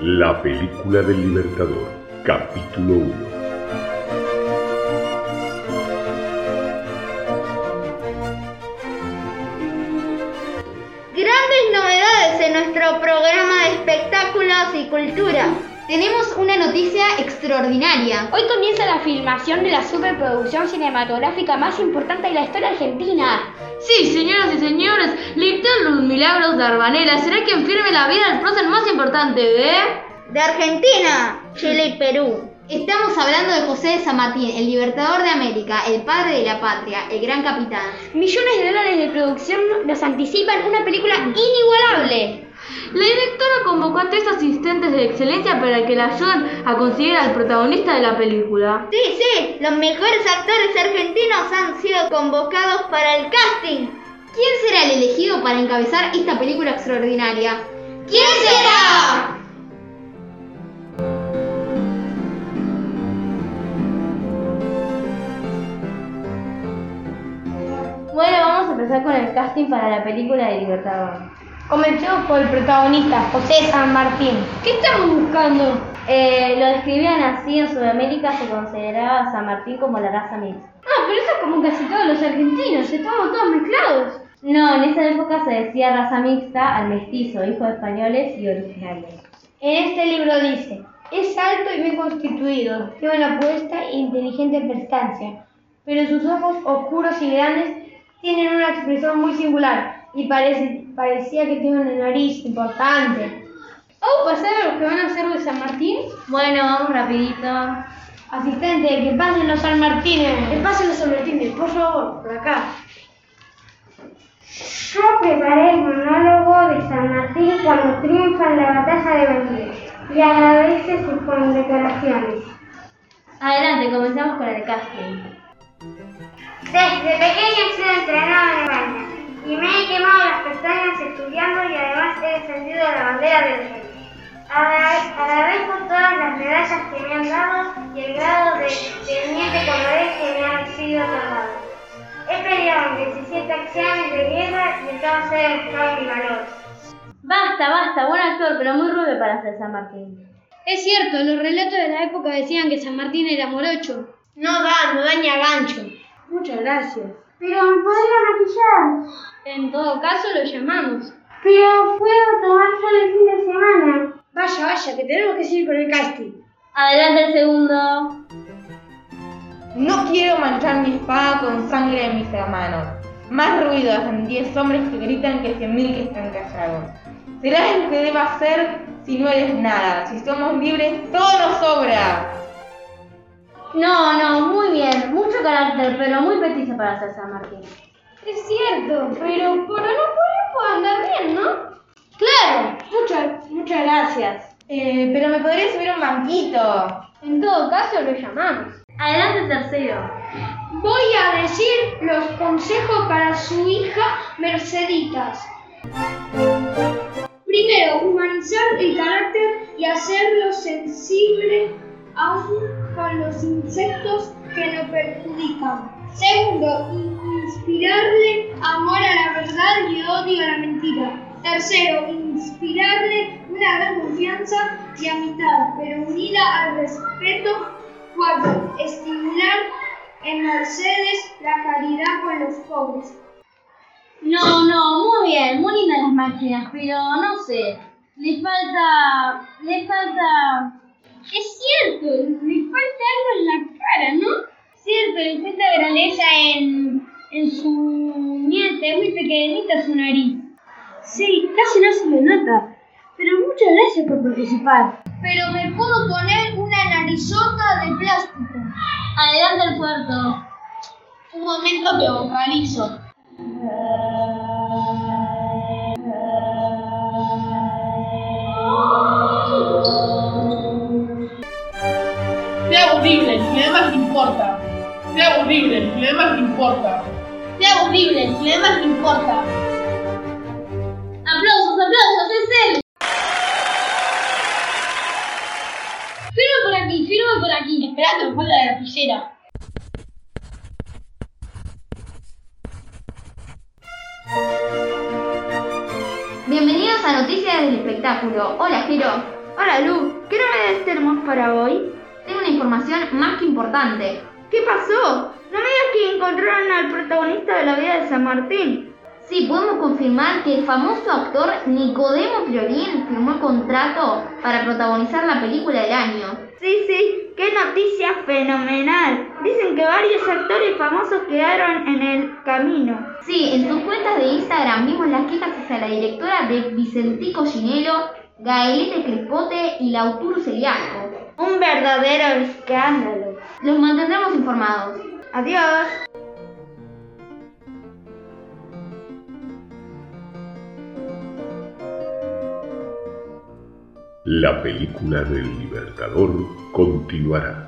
La película del Libertador, capítulo 1. Grandes novedades en nuestro programa de espectáculos y cultura. Tenemos una noticia extraordinaria. Hoy comienza la filmación de la superproducción cinematográfica más importante de la historia argentina. Sí, señoras y señores, Lictor Los Milagros de Arbanela será quien firme la vida del prócer más importante de... De Argentina, Chile y Perú. Estamos hablando de José de San Martín, el libertador de América, el padre de la patria, el gran capitán. Millones de dólares de producción nos anticipan una película inigualable. La directora convocó a tres asistentes de excelencia para que la ayuden a conseguir al protagonista de la película. Sí, sí, los mejores actores argentinos han sido convocados para el casting. ¿Quién será el elegido para encabezar esta película extraordinaria? ¿Quién será? Bueno, vamos a empezar con el casting para la película de Libertador. Comencemos por el protagonista, José San Martín. ¿Qué estamos buscando? Eh, lo describían así en Sudamérica, se consideraba a San Martín como la raza mixta. Ah, pero eso es como casi todos los argentinos, estamos todos mezclados. No, en esa época se decía raza mixta al mestizo, hijo de españoles y originarios. En este libro dice, es alto y bien constituido, tiene una puesta e inteligente prestancia, pero sus ojos oscuros y grandes tienen una expresión muy singular y parece, parecía que tiene una nariz importante. ¿Vamos a pasar a los que van a ser de San Martín? Bueno, vamos rapidito. Asistente, que pasen los San Martínez. Que pasen los San Martínez, por favor, por acá. Yo preparé el monólogo de San Martín cuando triunfa en la batalla de Belgrano y agradece sus condecoraciones. Adelante, comenzamos con el casting. Desde estudiando y además he defendido la bandera del rey. Agra- Agradezco todas las medallas que me han dado y el grado de teniente coronel que me ha sido otorgado. He peleado en 17 acciones de guerra y en todas he demostrado mi valor. Basta, basta, buen actor, pero muy rubio para ser San Martín. Es cierto, los relatos de la época decían que San Martín era morocho. No da, no daña gancho. Muchas gracias. Pero me podría maquillar. En todo caso, lo llamamos. Pero puedo tomar solo el fin de semana. Vaya, vaya, que tenemos que seguir con el casting. Adelante el segundo. No quiero manchar mi espada con sangre de mis hermanos. Más ruido hacen diez hombres que gritan que cien mil que están callados. Serás el que deba hacer si no eres nada. Si somos libres, todo nos sobra. No, no, muy bien, mucho carácter, pero muy petizo para ser San Martín. Es cierto, pero por no puedo andar bien, ¿no? Claro, muchas, muchas gracias. Eh, pero me podría subir a un banquito. En todo caso, lo llamamos. Adelante el tercero. Voy a decir los consejos para su hija Merceditas. Primero, humanizar el carácter y hacerlo sensible aún con los insectos que nos perjudican. Segundo, inspirarle amor a la verdad y odio a la mentira. Tercero, inspirarle una gran confianza y amistad, pero unida al respeto. Cuarto, estimular en Mercedes la caridad con los pobres. No, no, muy bien, muy lindas las máquinas, pero no sé. Le falta. Le falta. Es cierto, le falta algo en la cara, ¿no? Cierto, le falta grandeza en, en su nieta, es muy pequeñita su nariz. Sí, casi no se le nota. Pero muchas gracias por participar. Pero me puedo poner una narizota de plástico. Adelante el cuarto. Un momento que vocalizo. Sea horrible, y además le importa. Sea horrible, y además le importa. Sea horrible, y además le importa. ¡Aplausos, aplausos! ¡Es él! Firma por aquí, firma por aquí. Esperá que me falta la lapicera. Bienvenidos a Noticias del Espectáculo. Hola, Jero. Hola Lu, ¿qué novedades tenemos para hoy? Información más que importante. ¿Qué pasó? No me digas que encontraron al protagonista de la vida de San Martín. Sí, podemos confirmar que el famoso actor Nicodemo Florín firmó el contrato para protagonizar la película del año. Sí, sí, qué noticia fenomenal. Dicen que varios actores famosos quedaron en el camino. Sí, en sus cuentas de Instagram vimos las quejas hacia la directora de Vicentico Ginelo, Gaelete Crespote y Lautaro Celiaco. Un verdadero escándalo. Los mantendremos informados. Adiós. La película del Libertador continuará.